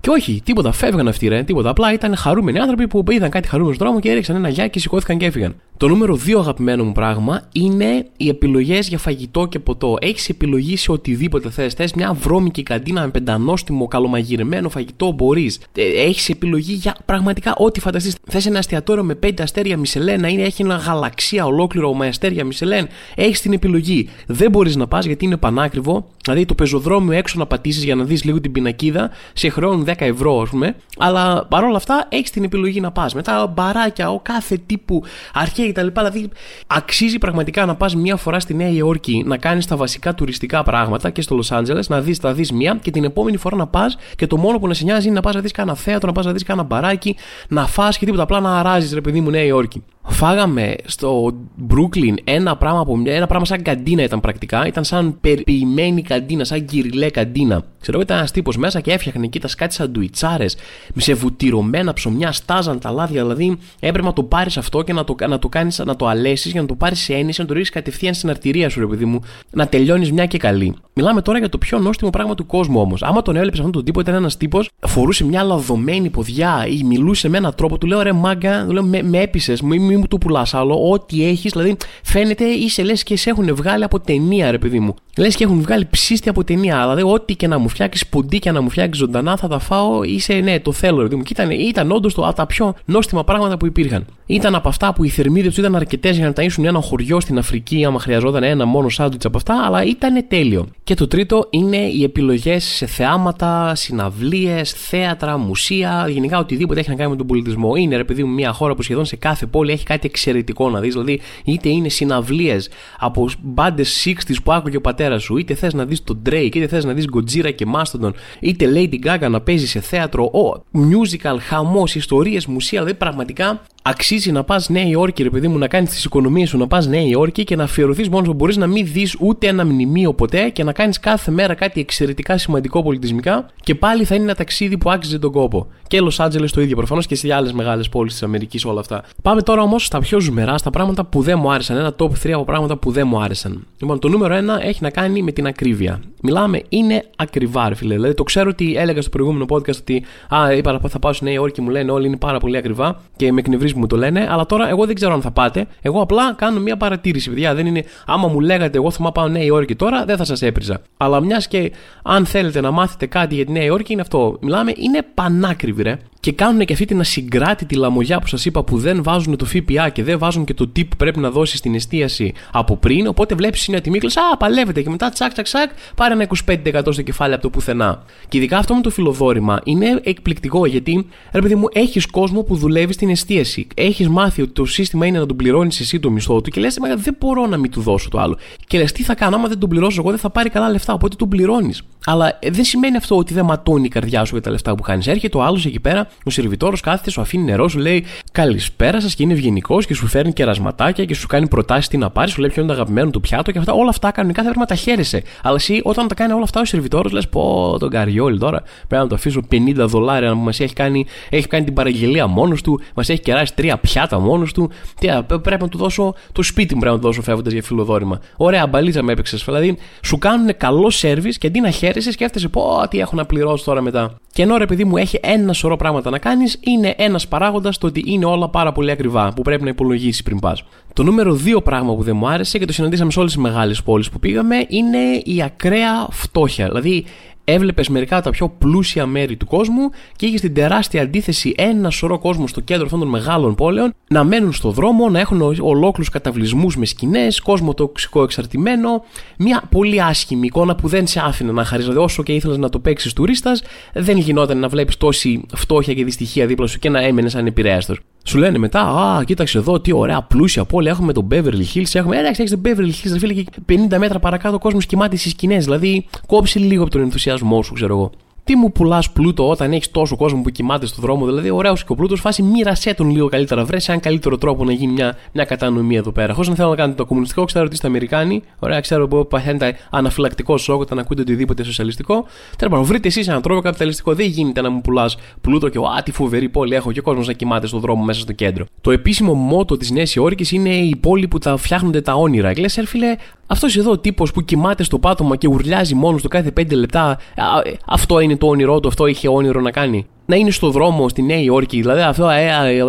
Και όχι, τίποτα, φεύγαν αυτοί ρε, τίποτα. Απλά ήταν χαρούμενοι άνθρωποι που είδαν κάτι χαρούμενος δρόμο και έριξαν ένα γεια και σηκώθηκαν και έφυγαν. Το νούμερο 2 αγαπημένο μου πράγμα είναι οι επιλογές για φαγητό και ποτό. Έχεις επιλογή σε οτιδήποτε θες. Θες μια βρώμικη καντίνα με πεντανόστιμο, καλομαγειρεμένο φαγητό, μπορείς. Ε, έχεις επιλογή για πραγματικά ό,τι φανταστείς. Θες ένα εστιατόριο με 5 αστέρια Μισελέν να είναι, έχει ένα γαλαξία ολόκληρο με αστέρια Μισελέν. Έχεις την επιλογή. Δεν μπορείς να πας γιατί είναι πανάκριβο. Δηλαδή το πεζοδρόμιο έξω να πατήσεις για να δεις λίγο την πινακίδα, σε χρεώνουν 10 ευρώ, ας πούμε. Αλλά παρόλα αυτά έχεις την επιλογή να πας. Μετά μπαράκια, ο κάθε τύπου αρχαία κτλ. Δηλαδή, αξίζει πραγματικά να πας μια φορά στη Νέα Υόρκη να κάνεις τα βασικά τουριστικά πράγματα και στο Λο Άντζελε, να δεις τα δεις μία και την επόμενη φορά να πας και το μόνο που να σε νοιάζει είναι να πας να δεις κανένα θέατρο, να πας να δεις κανένα μπαράκι, να φά και τίποτα. Απλά να αράζεις, ρε παιδί μου, Νέα Υόρκη. Φάγαμε στο Brooklyn ένα πράγμα, από, ένα πράγμα σαν καντίνα ήταν πρακτικά. Ήταν σαν περιποιημένη καντίνα, σαν κυριλέ καντίνα. Ξέρω, ήταν ένας τύπος μέσα και έφτιαχνε εκεί τα κάτι σαντουιτσάρες σε βουτυρωμένα ψωμιά, στάζαν τα λάδια. Δηλαδή έπρεπε να το πάρεις αυτό και να το, να το κάνεις, να το αλέσεις για να το πάρεις σε έννοια, να το ρίξεις κατευθείαν στην αρτηρία σου, ρε παιδί μου, να τελειώνεις μια και καλή. Μιλάμε τώρα για το πιο νόστιμο πράγμα του κόσμου όμως. Άμα τον έβλεπες αυτόν τον τύπο, ήταν ένας τύπος, φορούσε μια λαδωμένη ποδιά ή μιλούσε με έναν τρόπο, του λέω ρε μάγκα, του λέω με, με έπεισες, μου, μην μου το πουλάς άλλο. Ό,τι έχεις, δηλαδή φαίνεται είσαι λες και σε έχουν βγάλει από ταινία, ρε παιδί μου. Λες και έχουν βγάλει ψήστη από ταινία. Δηλαδή, ό,τι και να μου φτιάξεις, και να μου φτιάξεις ζωντανά, θα τα φάω. Είσαι, ναι, το θέλω, ρε μου. Και ήταν, ήταν όντως από τα πιο νόστιμα πράγματα που υπήρχαν. Ήταν από αυτά που οι θερμίδες του ήταν αρκετές για να ταΐσουν ένα χωριό στην Αφρική, άμα χρειαζόταν ένα μόνο σάντουιτς από αυτά, αλλά ήταν τέλειο. Και το τρίτο είναι οι επιλογές σε θεάματα, συναυλίες, θέατρα, μουσεία, γενικά οτιδήποτε έχει να κάνει με τον πολιτισμό. Είναι, ρε παιδί μου, μια χώρα που σχεδόν σε κάθε πόλη έχει κάτι εξαιρετικό να δεις. Δηλαδή, είτε είναι συναυλίες από μπάντες 60 που άκουγε ο πατέρας σου, είτε θες να δεις τον Drake, είτε θες να δεις Godzilla και Mastodon, είτε Lady Gaga να παίζει σε θέατρο, ο musical, χαμός, ιστορίες, μουσεία, δηλαδή πραγματικά αξίζει να πας Νέα Υόρκη, ρε παιδί μου, να κάνεις τις οικονομίες σου, να πας Νέα Υόρκη και να αφιερωθείς μόνος σου. Μπορείς να μην δεις ούτε ένα μνημείο ποτέ και να κάνεις κάθε μέρα κάτι εξαιρετικά σημαντικό πολιτισμικά και πάλι θα είναι ένα ταξίδι που άξιζε τον κόπο. Και Λο Άντζελε το ίδιο προφανώς και σε άλλες μεγάλες πόλεις της Αμερικής όλα αυτά. Πάμε τώρα όμως στα πιο ζουμερά, στα πράγματα που δεν μου άρεσαν. Ένα top 3 από πράγματα που δεν μου άρεσαν. Λοιπόν, το νούμερο 1 έχει να κάνει με την ακρίβεια. Μιλάμε, είναι ακριβά, ρε φίλε. Δηλαδή, το ξέρω ότι έλεγα στο προηγούμενο podcast ότι Α, είπα θα πάω στη Νέα Υόρκη, μου λένε όλοι είναι πάρα πολύ ακριβά και με εκνευρίζει μου το λένε, αλλά τώρα εγώ δεν ξέρω αν θα πάτε. Εγώ απλά κάνω μια παρατήρηση, παιδιά. Δεν είναι, άμα μου λέγατε εγώ θα πάω Νέα Υόρκη τώρα, δεν θα σας έπριζα. Αλλά μιας και αν θέλετε να μάθετε κάτι για τη Νέα Υόρκη, είναι αυτό. Μιλάμε, είναι πανάκριβη, ρε και κάνουν και αυτή την ασυγκράτητη λαμογιά που σας είπα που δεν βάζουν το ΦΠΑ και δεν βάζουν και το tip που πρέπει να δώσει στην εστίαση από πριν. Οπότε βλέπεις είναι τιμή και Α, παλεύεται και μετά τσακ τσακ τσακ πάρε ένα 25% στο κεφάλι από το πουθενά. Και ειδικά αυτό με το φιλοδόρημα είναι εκπληκτικό γιατί, ρε παιδί μου, έχεις κόσμο που δουλεύει στην εστίαση. Έχεις μάθει ότι το σύστημα είναι να τον πληρώνεις εσύ το μισθό του και λες, δεν μπορώ να μην του δώσω το άλλο. Και λες, τι θα κάνω, άμα δεν τον πληρώσω εγώ, δεν θα πάρει καλά λεφτά. Οπότε τον πληρώνεις. Αλλά ε, δεν σημαίνει αυτό ότι δεν ματώνει η καρδιά σου για τα λεφτά που χάνει. Έρχεται ο άλλος εκεί πέρα, ο σερβιτόρος κάθεται, σου αφήνει νερό, σου λέει Καλησπέρα σας και είναι ευγενικός και σου φέρνει κερασματάκια και σου κάνει προτάσεις τι να πάρεις, σου λέει ποιο είναι το αγαπημένο του πιάτο και αυτά. Όλα αυτά κανονικά θα πρέπει να τα χαίρεσαι. Αλλά εσύ όταν τα κάνει όλα αυτά ο σερβιτόρος λες πω τον καριόλι τώρα πρέπει να το αφήσω 50 δολάρια που μας έχει κάνει, έχει κάνει την παραγγελία μόνος του, μας έχει κεράσει τρία πιάτα μόνος του. Τι, πρέπει να του δώσω το σπίτι μου, πρέπει να του δώσω φεύγοντας για φιλοδόρημα. Ωραία μπαλίτσα με έπαιξες. Δηλαδή σου κάνουν καλό σερβις και αντί να χαίρεσαι σκέφτεσαι πω τι έχω να πληρώσω τώρα μετά. Και ενώ ρε παιδί μου έχει ένα σωρό πράγματα να κάνεις, είναι ένας παράγοντας το ότι είναι όλα πάρα πολύ ακριβά που πρέπει να υπολογίσεις πριν πας. Το νούμερο 2 πράγμα που δεν μου άρεσε και το συναντήσαμε σε όλες τις μεγάλες πόλεις που πήγαμε είναι η ακραία φτώχεια. Δηλαδή έβλεπες μερικά από τα πιο πλούσια μέρη του κόσμου και είχες την τεράστια αντίθεση ένα σωρό κόσμο στο κέντρο αυτών των μεγάλων πόλεων να μένουν στο δρόμο, να έχουν ολόκληρους καταβλισμούς με σκηνές, κόσμο τοξικό εξαρτημένο. Μια πολύ άσχημη εικόνα που δεν σε άφηνε να χαρίζει. Δηλαδή, όσο και ήθελες να το παίξεις τουρίστας, δεν γινόταν να βλέπεις τόση φτώχεια και δυστυχία δίπλα σου και να έμενες ανεπηρέαστος. Σου λένε μετά, Α, κοίταξε εδώ, τι ωραία πλούσια πόλη. Έχουμε τον Beverly Hills. Έχουμε, εντάξει, έχει τον Beverly Hills, φίλε, και 50 μέτρα παρακάτω ο κόσμος κοιμάται στις σκηνές. Δηλαδή, κόψει λίγο από τον ενθουσιασμό σου, ξέρω εγώ τι μου πουλάς πλούτο όταν έχεις τόσο κόσμο που κοιμάται στο δρόμο. Δηλαδή, ωραίος και ο πλούτος, φάση μοίρασέ τον λίγο καλύτερα. Βρε έναν καλύτερο τρόπο να γίνει μια, μια κατανομή εδώ πέρα. Χωρίς να θέλω να κάνετε το κομμουνιστικό, ξέρω ότι είστε Αμερικάνοι. Ωραία, ξέρω που παθαίνετε αναφυλακτικό σοκ όταν ακούτε οτιδήποτε σοσιαλιστικό. Τέλος πάντων, βρείτε εσείς έναν τρόπο καπιταλιστικό. Δεν γίνεται να μου πουλάς πλούτο και α, τι φοβερή πόλη έχω και ο κόσμος να κοιμάται στο δρόμο μέσα στο κέντρο. Το επίσημο μότο της Νέας Υόρκης είναι η πόλη που τα φτιάχνονται τα όνειρα. Και λε, φίλε, αυτός εδώ ο τύπος που κοιμάται στο πάτωμα και ουρλιάζει μόνος του κάθε 5 λεπτά, ε, αυτό είναι το όνειρό του, αυτό είχε όνειρο να κάνει. Να είναι στο δρόμο στη Νέα Υόρκη, δηλαδή αυτό ε,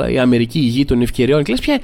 ε, η Αμερική η γη των ευκαιριών. Και λες, ποια,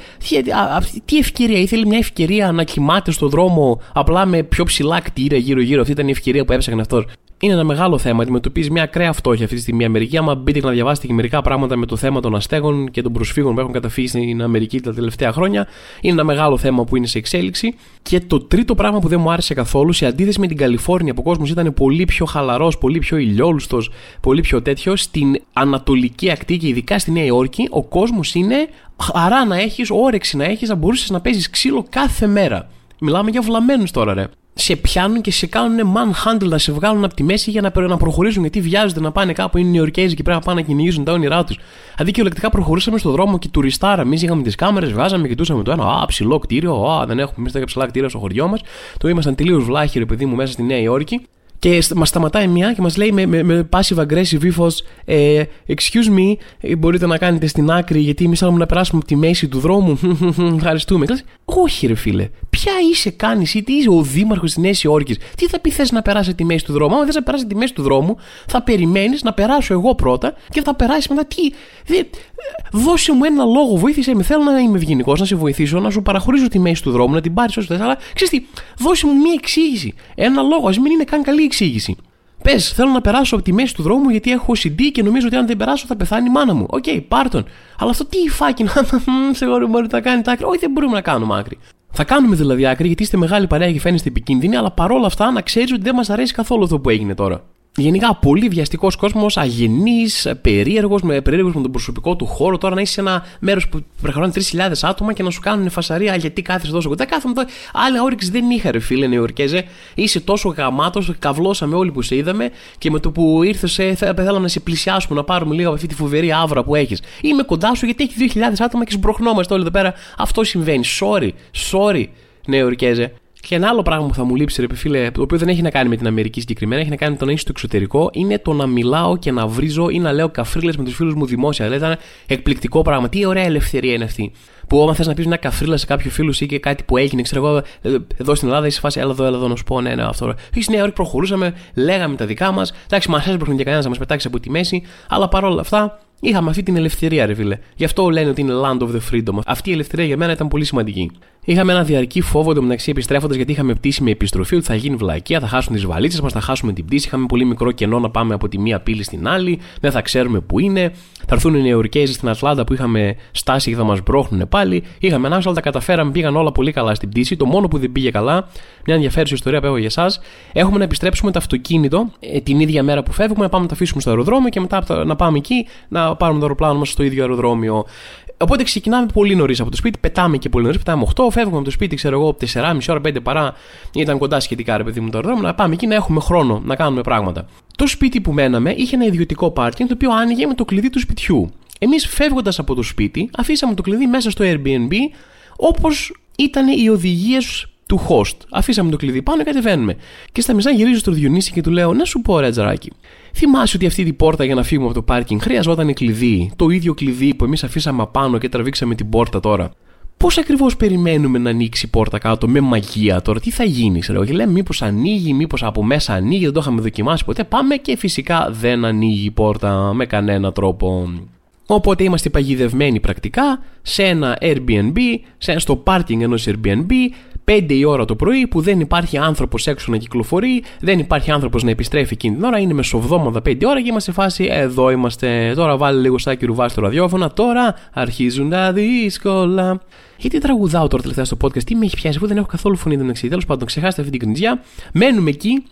τι ευκαιρία, ήθελε μια ευκαιρία να κοιμάται στο δρόμο απλά με πιο ψηλά κτίρια γύρω-γύρω. Αυτή ήταν η ευκαιρία που έψαχνε αυτός είναι ένα μεγάλο θέμα. Αντιμετωπίζει μια ακραία φτώχεια αυτή τη στιγμή η Αμερική. Άμα μπείτε και να διαβάσετε και μερικά πράγματα με το θέμα των αστέγων και των προσφύγων που έχουν καταφύγει στην Αμερική τα τελευταία χρόνια, είναι ένα μεγάλο θέμα που είναι σε εξέλιξη. Και το τρίτο πράγμα που δεν μου άρεσε καθόλου, σε αντίθεση με την Καλιφόρνια που ο κόσμος ήταν πολύ πιο χαλαρός, πολύ πιο ηλιόλουστος, πολύ πιο τέτοιο, στην Ανατολική ακτή και ειδικά στη Νέα Υόρκη, ο κόσμος είναι χαρά να έχεις, όρεξη να έχεις, να μπορούσες να παίζεις ξύλο κάθε μέρα. Μιλάμε για βλαμμένους τώρα, ρε σε πιάνουν και σε κάνουν manhandle να σε βγάλουν από τη μέση για να, να προχωρήσουν γιατί βιάζονται να πάνε κάπου. Είναι Νεοϊορκέζοι και πρέπει να πάνε να κυνηγήσουν τα όνειρά τους. Αντί κυριολεκτικά προχωρήσαμε στον δρόμο και τουριστάρα. Εμείς είχαμε τις κάμερες, βγάζαμε, κοιτούσαμε το ένα. Α, ψηλό κτίριο. Α, δεν έχουμε εμείς τέτοια ψηλά κτίρια στο χωριό μας. Το ήμασταν τελείως βλάχοι, ρε παιδί μου, μέσα στη Νέα Υόρκη. Και μας σταματάει μια και μας λέει με, με, με passive aggressive ύφος, ε, Excuse me, ε, μπορείτε να κάνετε στην άκρη γιατί εμείς θέλουμε να περάσουμε από τη μέση του δρόμου. Ευχαριστούμε. Όχι, ρε φίλε. Ποια είσαι, κάνεις ή τι είσαι ο δήμαρχος της Νέας Υόρκης; Τι θα πει θες να περάσει τη μέση του δρόμου; Αν δεν να περάσει τη μέση του δρόμου, θα περιμένεις να περάσω εγώ πρώτα και θα περάσεις μετά. Τι. Δε, δώσε μου ένα λόγο, βοήθησε με. Θέλω να είμαι ευγενικός, να σε βοηθήσω, να σου παραχωρήσω τη μέση του δρόμου, να την πάρεις όσο θες. Αλλά ξέρεις τι, δώσε μου μία εξήγηση. Ένα λόγο, ας μην είναι καν καλή εξήγηση. Πες, θέλω να περάσω από τη μέση του δρόμου γιατί έχω OCD και νομίζω ότι αν δεν περάσω θα πεθάνει η μάνα μου. OK, okay, πάρτον. Αλλά αυτό τι fuck είναι. Σε μπορείτε να κάνετε άκρη. Όχι, δεν μπορούμε να κάνουμε άκρη. Θα κάνουμε δηλαδή άκρη γιατί είστε μεγάλη παρέα και φαίνεστε επικίνδυνοι, αλλά παρόλα αυτά να ξέρεις ότι δεν μας αρέσει καθόλου αυτό που έγινε τώρα. Γενικά, πολύ βιαστικός κόσμος, αγενής, περίεργος, με περίεργο με τον προσωπικό του χώρο. Τώρα να είσαι σε ένα μέρος που προχωράνε 3.000 άτομα και να σου κάνουν φασαρία γιατί κάθεσαι τόσο κοντά. Κάθομαι εδώ. Άλλη όρεξη δεν είχα, ρε φίλε Νεορκέζε. Είσαι τόσο γαμάτος, καβλώσαμε όλοι που σε είδαμε και με το που ήρθες, θέλαμε να σε πλησιάσουμε, να πάρουμε λίγο από αυτή τη φοβερή άβρα που έχεις. Είμαι κοντά σου γιατί έχει 2.000 άτομα και σμπροχνόμαστε όλοι εδώ πέρα. Αυτό συμβαίνει. Sorry, sorry, Νεορκέζε. Και ένα άλλο πράγμα που θα μου λείψει, ρε φίλε, το οποίο δεν έχει να κάνει με την Αμερική συγκεκριμένα, έχει να κάνει με το να είσαι στο εξωτερικό, είναι το να μιλάω και να βρίζω ή να λέω καφρίλες με τους φίλους μου δημόσια. Δηλαδή, ήταν εκπληκτικό πράγμα. Τι ωραία ελευθερία είναι αυτή. Που όταν θες να πεις μια καφρίλα σε κάποιο φίλο ή και κάτι που έγινε, ξέρω εγώ, εδώ στην Ελλάδα είσαι φάση, έλα εδώ, έλα εδώ να σου πω, ναι, ναι, αυτό. Έχει ναι, ώρα προχωρούσαμε, λέγαμε τα δικά μας. Εντάξει, μας έσπροχνε και κανένας να μας πετάξει από τη μέση, αλλά παρόλα αυτά Είχαμε αυτή την ελευθερία, ρε φίλε. Γι' αυτό λένε ότι είναι land of the freedom. Αυτή η ελευθερία για μένα ήταν πολύ σημαντική. Είχαμε ένα διαρκή φόβο εντωμεταξύ επιστρέφοντας γιατί είχαμε πτήση με επιστροφή ότι θα γίνει βλακία, θα χάσουν τις βαλίτσες μας, θα χάσουμε την πτήση. Είχαμε πολύ μικρό κενό να πάμε από τη μία πύλη στην άλλη, δεν θα ξέρουμε πού είναι. Θα έρθουν οι Νεοϋορκέζοι στην Ατλάντα που είχαμε στάση και θα μας σπρώχνουν πάλι. Είχαμε ένα, αλλά τα καταφέραμε, πήγαν όλα πολύ καλά στην πτήση. Το μόνο που δεν πήγε καλά, μια ενδιαφέρουσα ιστορία που έχω για εσάς, έχουμε να επιστρέψουμε το αυτοκίνητο ε, την ίδια μέρα που φεύγουμε, να πάμε να το αφήσουμε στο αεροδρόμιο και μετά να πάμε εκεί να πάρουμε το αεροπλάνο μας στο ίδιο αεροδρόμιο. Οπότε ξεκινάμε πολύ νωρίς από το σπίτι, πετάμε και πολύ νωρίς, πετάμε 8, φεύγουμε από το σπίτι, ξέρω εγώ, 4,5 ώρα, 5 παρά, ήταν κοντά σχετικά ρε παιδί μου το αεροδρόμιο, να πάμε εκεί να έχουμε χρόνο να κάνουμε πράγματα. Το σπίτι που μέναμε είχε ένα ιδιωτικό πάρκινγκ το οποίο άνοιγε με το κλειδί του σπιτιού. Εμείς φεύγοντας από το σπίτι, αφήσαμε το κλειδί μέσα στο Airbnb όπως ήταν οι οδηγίες του host. Αφήσαμε το κλειδί πάνω και κατεβαίνουμε. Και στα μισά γυρίζω στο Διονύση και του λέω: Να σου πω, ρε τζαράκι, θυμάσαι ότι αυτή την πόρτα για να φύγουμε από το πάρκινγκ χρειαζόταν κλειδί. Το ίδιο κλειδί που εμείς αφήσαμε απάνω και τραβήξαμε την πόρτα τώρα. Πώς ακριβώς περιμένουμε να ανοίξει η πόρτα κάτω με μαγεία τώρα, τι θα γίνει, ξέρω εγώ. Και λέμε, μήπως ανοίγει, μήπως από μέσα ανοίγει, δεν το είχαμε δοκιμάσει ποτέ. Πάμε και φυσικά δεν ανοίγει η πόρτα με κανένα τρόπο. Οπότε είμαστε παγιδευμένοι πρακτικά σε ένα Airbnb, σε, στο πάρκινγκ ενός Airbnb, 5 η ώρα το πρωί που δεν υπάρχει άνθρωπος έξω να κυκλοφορεί, δεν υπάρχει άνθρωπος να επιστρέφει εκείνη την ώρα, είναι μεσοβδόμαδα 5 ώρα και είμαστε σε φάση εδώ είμαστε. Τώρα βάλει λίγο σάκι ρουβά στο ραδιόφωνο, τώρα αρχίζουν τα δύσκολα. Γιατί τραγουδάω τώρα τελευταία στο podcast, τι με έχει πιάσει, εγώ δεν έχω καθόλου φωνή δεν Τέλος πάντων, ξεχάστε αυτή την κνητζιά. Μένουμε εκεί,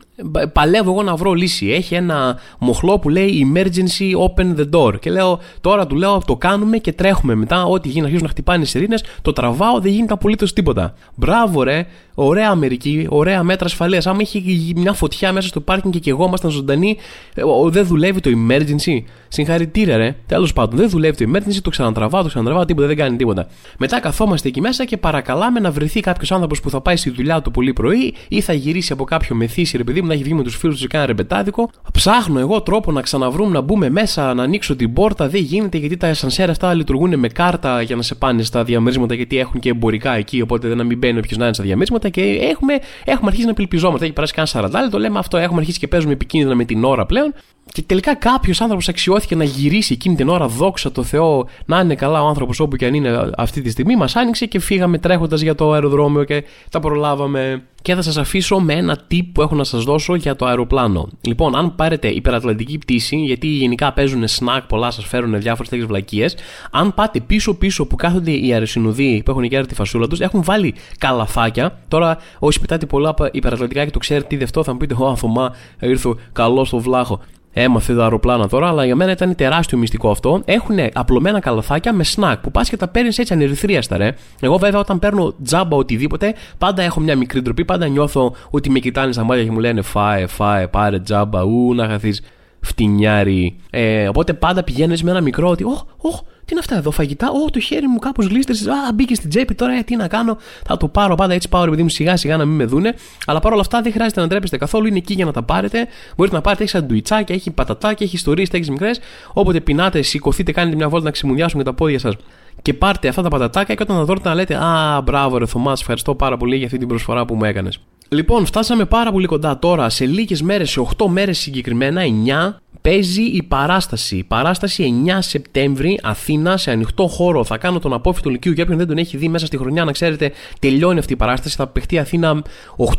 παλεύω εγώ να βρω λύση. Έχει ένα μοχλό που λέει Emergency Open the Door. Και λέω, τώρα του λέω, το κάνουμε και τρέχουμε μετά. Ό,τι γίνει, αρχίζουν να χτυπάνε οι σιρήνες, το τραβάω, δεν γίνεται απολύτως τίποτα. Μπράβο, ρε, ωραία Αμερική, ωραία μέτρα ασφαλείας. Άμα είχε μια φωτιά μέσα στο πάρκινγκ και εγώ ήμασταν ζωντανοί, ε, δεν δουλεύει το emergency. Συγχαρητήρια, ρε. Τέλος πάντων, δεν δουλεύει το emergency, το ξανατραβάω, το ξανατραβάω, τίποτα, δεν κάνει τίποτα. Μετά καθόμαστε εκεί μέσα και παρακαλάμε να βρεθεί κάποιος άνθρωπος που θα πάει στη δουλειά του πολύ πρωί ή θα γυρίσει από κάποιο μεθύσι, ρε παιδί μου, να έχει βγει με τους φίλους του και κάνα ρεμπετάδικο. Ψάχνω εγώ τρόπο να ξαναβρούμε να μπούμε μέσα, να ανοίξω την πόρτα. Δεν γίνεται γιατί τα εσανσέρα αυτά λειτουργούν με κάρτα για να σε πάνε στα διαμερίσματα γιατί έχουν και εμπορικά εκεί. Οπότε δεν να μην μπαίνει όποιος να είναι στα διαμερίσματα και έχουμε, έχουμε αρχίσει να απελπιζόμαστε. Έχει περάσει κανένα 40 το λέμε αυτό. Έχουμε αρχίσει και παίζουμε επικίνδυνα με την ώρα πλέον. Και τελικά κάποιος άνθρωπος αξιώθηκε να γυρίσει εκείνη την ώρα, δόξα τω Θεώ, να είναι καλά ο άνθρωπος όπου και αν είναι αυτή τη στιγμή. Μας άνοιξε και φύγαμε τρέχοντας για το αεροδρόμιο και τα προλάβαμε. Και θα σας αφήσω με ένα tip που έχω να σας δώσω για το αεροπλάνο. Λοιπόν, αν πάρετε υπερατλαντική πτήση, γιατί γενικά παίζουν snack πολλά, σας φέρουν διάφορες τέτοιες βλακίες. Αν πάτε πίσω-πίσω που κάθονται οι αεροσυνοδοί που έχουν και τη φασούλα τους, έχουν βάλει καλαθάκια. Τώρα, όσοι πετάτε πολλά υπερατλαντικά και το ξέρετε τι δευτό, θα μου πείτε: Ω, Αθωμά, ήρθω καλό στο βλάχο. Έμαθε τα αεροπλάνα τώρα, αλλά για μένα ήταν τεράστιο μυστικό αυτό. Έχουν απλωμένα καλαθάκια με σνακ που πας και τα παίρνεις έτσι ανερυθρίαστα, ρε. Εγώ βέβαια όταν παίρνω τζάμπα οτιδήποτε, πάντα έχω μια μικρή ντροπή, πάντα νιώθω ότι με κοιτάνε στα μάτια και μου λένε φάε, φάε, πάρε τζάμπα, ου, να χαθείς φτηνιάρι. Ε, οπότε πάντα πηγαίνεις με ένα μικρό ότι, Ωχ, ωχ, τι είναι αυτά εδώ, φαγητά. Ω, το χέρι μου κάπως γλίστρησε. Α, μπήκες στην τσέπη τώρα, ε, τι να κάνω. Θα το πάρω πάντα έτσι, πάω ρε παιδί μου σιγά σιγά να μην με δούνε. Αλλά παρόλα αυτά δεν χρειάζεται να ντρέπεστε καθόλου, είναι εκεί για να τα πάρετε. Μπορείτε να πάρετε, έχει σαντουιτσάκια, έχει πατατάκια, έχει ιστορίες, έχει μικρές. Όποτε πεινάτε, σηκωθείτε, κάνετε μια βόλτα να ξεμουνιάσουν τα πόδια σας και πάρτε αυτά τα πατατάκια και όταν τα δώσετε να λέτε Α, μπράβο, ρε Θωμάς, ευχαριστώ πάρα πολύ για αυτή την προσφορά που μου έκανες. Λοιπόν, φτάσαμε πάρα πολύ κοντά τώρα. Σε λίγες μέρες, σε 8 μέρες συγκεκριμένα, 9, παίζει η παράσταση. Η παράσταση 9 Σεπτέμβρη, Αθήνα, σε ανοιχτό χώρο. Θα κάνω τον απόφυτο Λυκείου για όποιον δεν τον έχει δει μέσα στη χρονιά, να ξέρετε, τελειώνει αυτή η παράσταση. Θα παιχτεί Αθήνα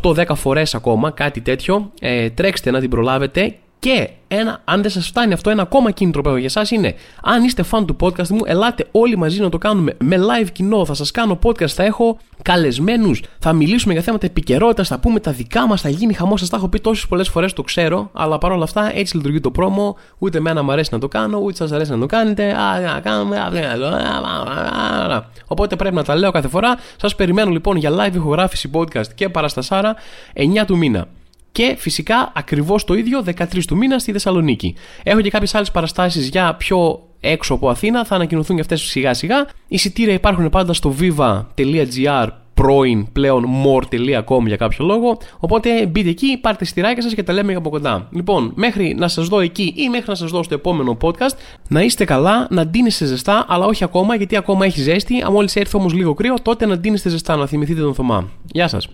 8-10 φορές ακόμα, κάτι τέτοιο. Ε, τρέξτε να την προλάβετε και ένα, αν δεν σας φτάνει αυτό, ένα ακόμα κίνητρο που έχω για εσάς είναι αν είστε fan του podcast μου, ελάτε όλοι μαζί να το κάνουμε με live κοινό. Θα σας κάνω podcast, θα έχω καλεσμένους, θα μιλήσουμε για θέματα επικαιρότητας, θα πούμε τα δικά μας, θα γίνει χαμός. Σας τα έχω πει τόσες πολλές φορές, το ξέρω, αλλά παρόλα αυτά έτσι λειτουργεί το πρόμο. Ούτε εμένα μου αρέσει να το κάνω, ούτε σας αρέσει να το κάνετε. Α, να κάνουμε, Οπότε πρέπει να τα λέω κάθε φορά. Σας περιμένω λοιπόν για live ηχογράφηση podcast και παραστασάρα 9 του μήνα. Και φυσικά ακριβώς το ίδιο 13 του μήνα στη Θεσσαλονίκη. Έχω και κάποιες άλλες παραστάσεις για πιο έξω από Αθήνα, θα ανακοινωθούν και αυτές σιγά σιγά. Εισιτήρια υπάρχουν πάντα στο viva.gr πρώην πλέον more.com για κάποιο λόγο. Οπότε μπείτε εκεί, πάρτε στηράκια σας και τα λέμε από κοντά. Λοιπόν, μέχρι να σας δω εκεί ή μέχρι να σας δω στο επόμενο podcast, να είστε καλά, να ντύνεστε ζεστά, αλλά όχι ακόμα γιατί ακόμα έχει ζέστη. Αν μόλις έρθει όμως λίγο κρύο, τότε να ντύνεστε ζεστά, να θυμηθείτε τον Θωμά. Γεια σας.